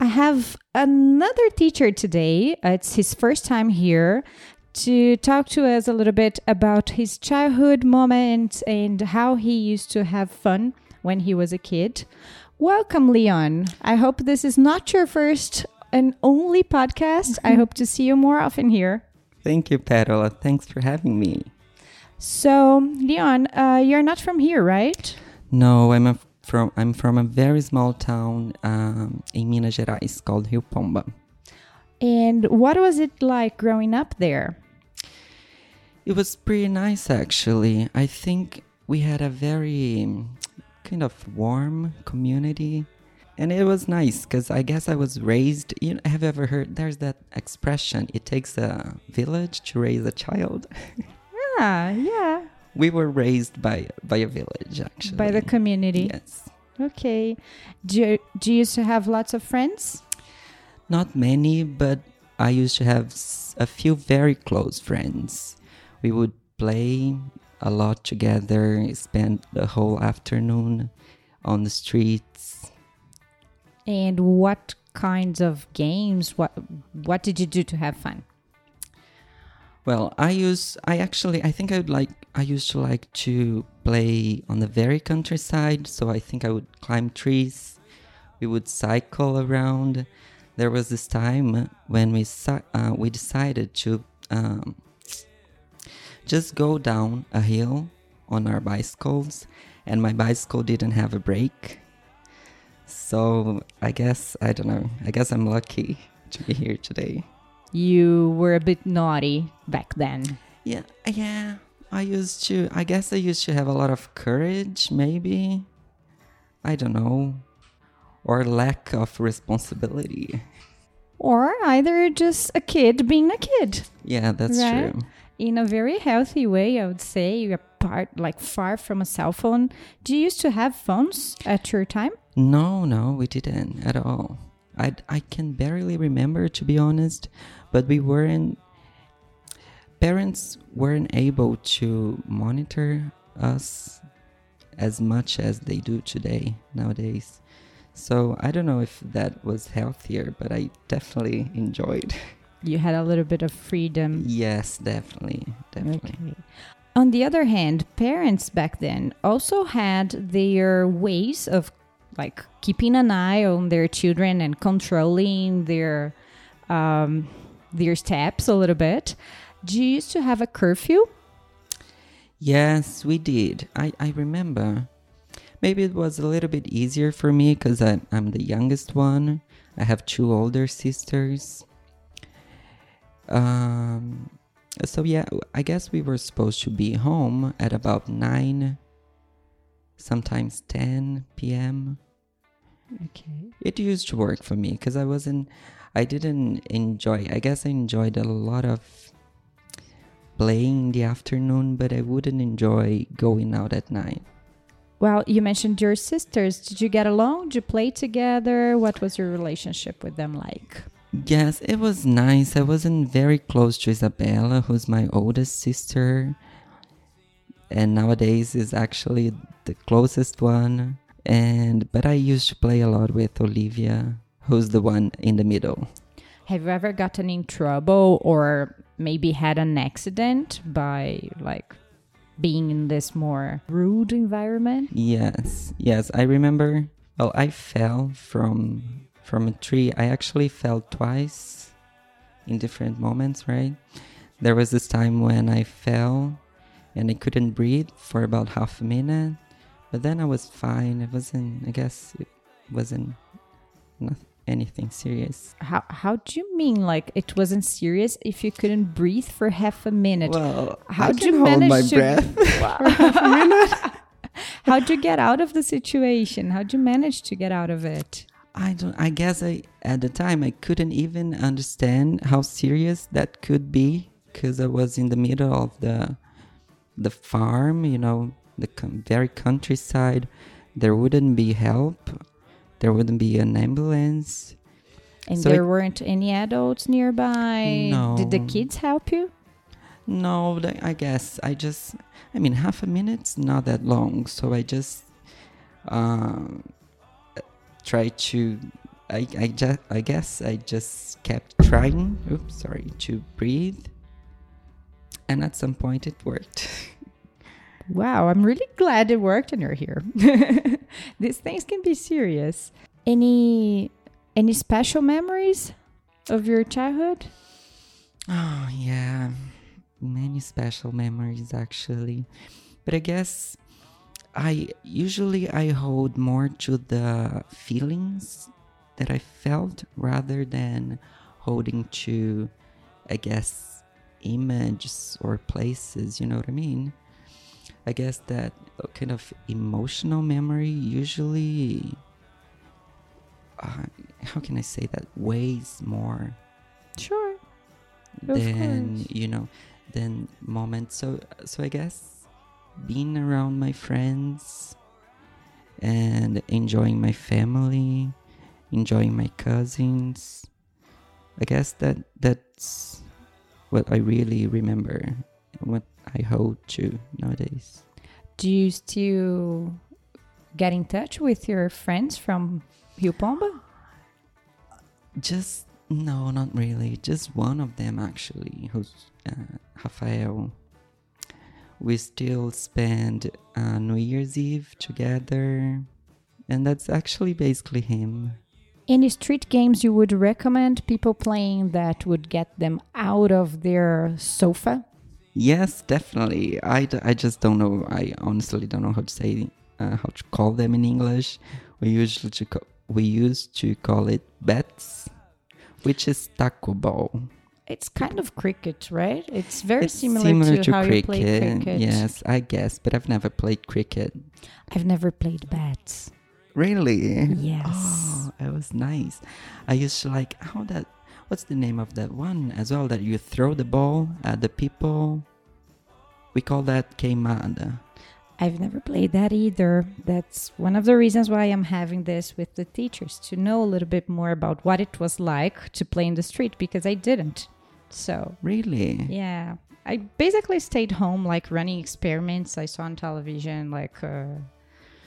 I have another teacher today. It's his first time here to talk to us a little bit about his childhood moments and how he used to have fun when he was a kid. Welcome, Leon. I hope this is not your first and only podcast. I hope to see you more often here. Thank you, Parola. Thanks for having me. So, Leon, uh, you're not from here, right? No, I'm a, from I'm from a very small town um, in Minas Gerais called Rio Pomba. And what was it like growing up there? It was pretty nice, actually. I think we had a very um, kind of warm community. And it was nice because I guess I was raised. You know, have you ever heard? There's that expression. It takes a village to raise a child. Yeah, yeah. We were raised by by a village, actually. By the community. Yes. Okay. Do you, do you used to have lots of friends? Not many, but I used to have a few very close friends. We would play a lot together, spend the whole afternoon on the streets. And what kinds of games? What what did you do to have fun? Well, I use I actually I think I would like I used to like to play on the very countryside, so I think I would climb trees. We would cycle around. There was this time when we uh, we decided to um, just go down a hill on our bicycles, and my bicycle didn't have a brake. So I guess I don't know. I guess I'm lucky to be here today. You were a bit naughty back then. Yeah, yeah. I used to. I guess I used to have a lot of courage, maybe. I don't know, or lack of responsibility. Or either just a kid being a kid. Yeah, that's Right. true. In a very healthy way, I would say. You're part like far from a cell phone. Do you used to have phones at your time? No, no, we didn't at all. I I can barely remember to be honest, but we weren't. Parents weren't able to monitor us as much as they do today nowadays. So I don't know if that was healthier, but I definitely enjoyed. You had a little bit of freedom. yes, definitely, definitely. Okay. On the other hand, parents back then also had their ways of like keeping an eye on their children and controlling their um, their steps a little bit. Do you used to have a curfew? Yes, we did. I, I remember. Maybe it was a little bit easier for me because I'm the youngest one. I have two older sisters. Um, so, yeah, I guess we were supposed to be home at about 9, sometimes 10 p.m. Okay. It used to work for me because I wasn't, I didn't enjoy, I guess I enjoyed a lot of playing in the afternoon, but I wouldn't enjoy going out at night. Well, you mentioned your sisters. Did you get along? Did you play together? What was your relationship with them like? Yes, it was nice. I wasn't very close to Isabella, who's my oldest sister, and nowadays is actually the closest one. And but I used to play a lot with Olivia, who's the one in the middle. Have you ever gotten in trouble or maybe had an accident by like being in this more rude environment? Yes, yes, I remember. Well, I fell from from a tree. I actually fell twice in different moments, right? There was this time when I fell and I couldn't breathe for about half a minute, but then I was fine. It wasn't, I guess, it wasn't not anything serious. How how do you mean like it wasn't serious if you couldn't breathe for half a minute? Well, How'd I you can hold manage my to- breath. How'd you get out of the situation? How'd you manage to get out of it? I don't. I guess I at the time I couldn't even understand how serious that could be because I was in the middle of the the farm. You know, the com- very countryside. There wouldn't be help. There wouldn't be an ambulance. And So there it- weren't any adults nearby. No. Did the kids help you? No, I guess I just. I mean, half a minute's not that long, so I just um, try to I I just I guess I just kept trying. Oops, sorry to breathe, and at some point it worked. Wow, I'm really glad it worked and you're here. These things can be serious. Any any special memories of your childhood? Oh yeah, many special memories actually, but I guess I usually I hold more to the feelings that I felt rather than holding to, I guess, images or places. You know what I mean? I guess that kind of emotional memory usually, uh, how can I say that, weighs more Sure. Of than you know than moments. So so I guess being around my friends and enjoying my family, enjoying my cousins. I guess that that's what I really remember, what I hold to nowadays. Do you still get in touch with your friends from Rio Pomba? Just no, not really. Just one of them actually, who's uh, Rafael. We still spend uh, New Year's Eve together, and that's actually basically him. Any street games you would recommend people playing that would get them out of their sofa? Yes, definitely. I, d- I just don't know. I honestly don't know how to say uh, how to call them in English. We usually to co- we used to call it bets, which is taco ball. It's kind of cricket, right? It's very It's similar, to, how you play cricket. Yes, I guess, but I've never played cricket. I've never played bats. Really? Yes. Oh, it was nice. I used to like how that. What's the name of that one as well? That you throw the ball at the people. We call that queimada. I've never played that either. That's one of the reasons why I'm having this with the teachers to know a little bit more about what it was like to play in the street because I didn't. So, Really? yeah. I basically stayed home, like running experiments I saw on television, like, uh,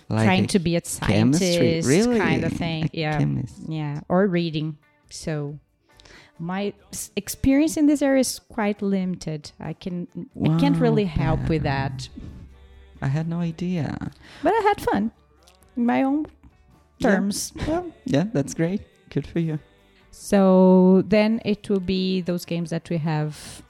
Like trying to be a scientist, really? kind of thing. A yeah. chemist. Yeah. Or reading. So, my experience in this area is quite limited. I can I can't Wow, really help with that. I had no idea. But I had fun in my own Yeah. terms. Well, yeah, that's great. Good for you. So then it will be those games that we have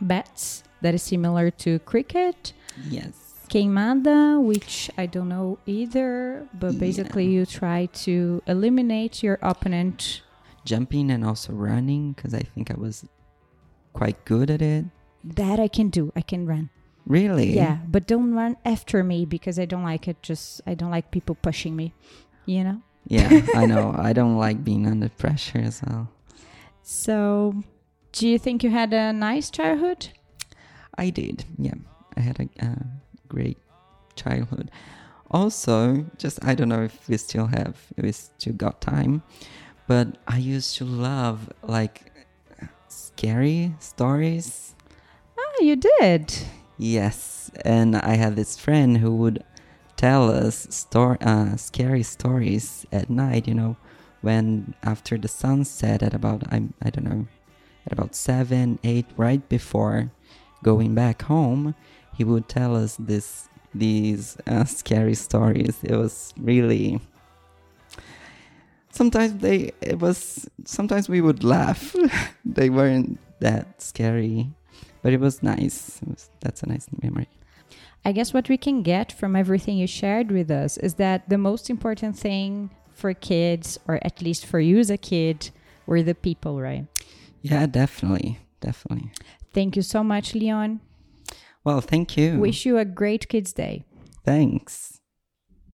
bets that is similar to cricket, Yes. queimada, which I don't know either, but basically Yeah. you try to eliminate your opponent. Jumping and also running because I think I was quite good at it. That I can do. I can run. Really? Yeah, but don't run after me because I don't like it. Just I don't like people pushing me. You know. Yeah, I know. I don't like being under pressure as well. So, do you think you had a nice childhood? I did. Yeah, I had a uh, great childhood. Also, just I don't know if we still have, if we still got time, but I used to love like scary stories. Oh, you did. Yes, and I had this friend who would tell us stor- uh, scary stories at night. You know, when after the sun set at about I I don't know, at about seven eight right before going back home, he would tell us this these uh, scary stories. It was really. Sometimes they it was sometimes we would laugh. they weren't that scary, but it was nice. It was, that's a nice memory. I guess what we can get from everything you shared with us is that the most important thing for kids, or at least for you as a kid, were the people, right? Yeah, definitely. Definitely. Thank you so much, Leon. Well, thank you. Wish you a great Kids Day. Thanks.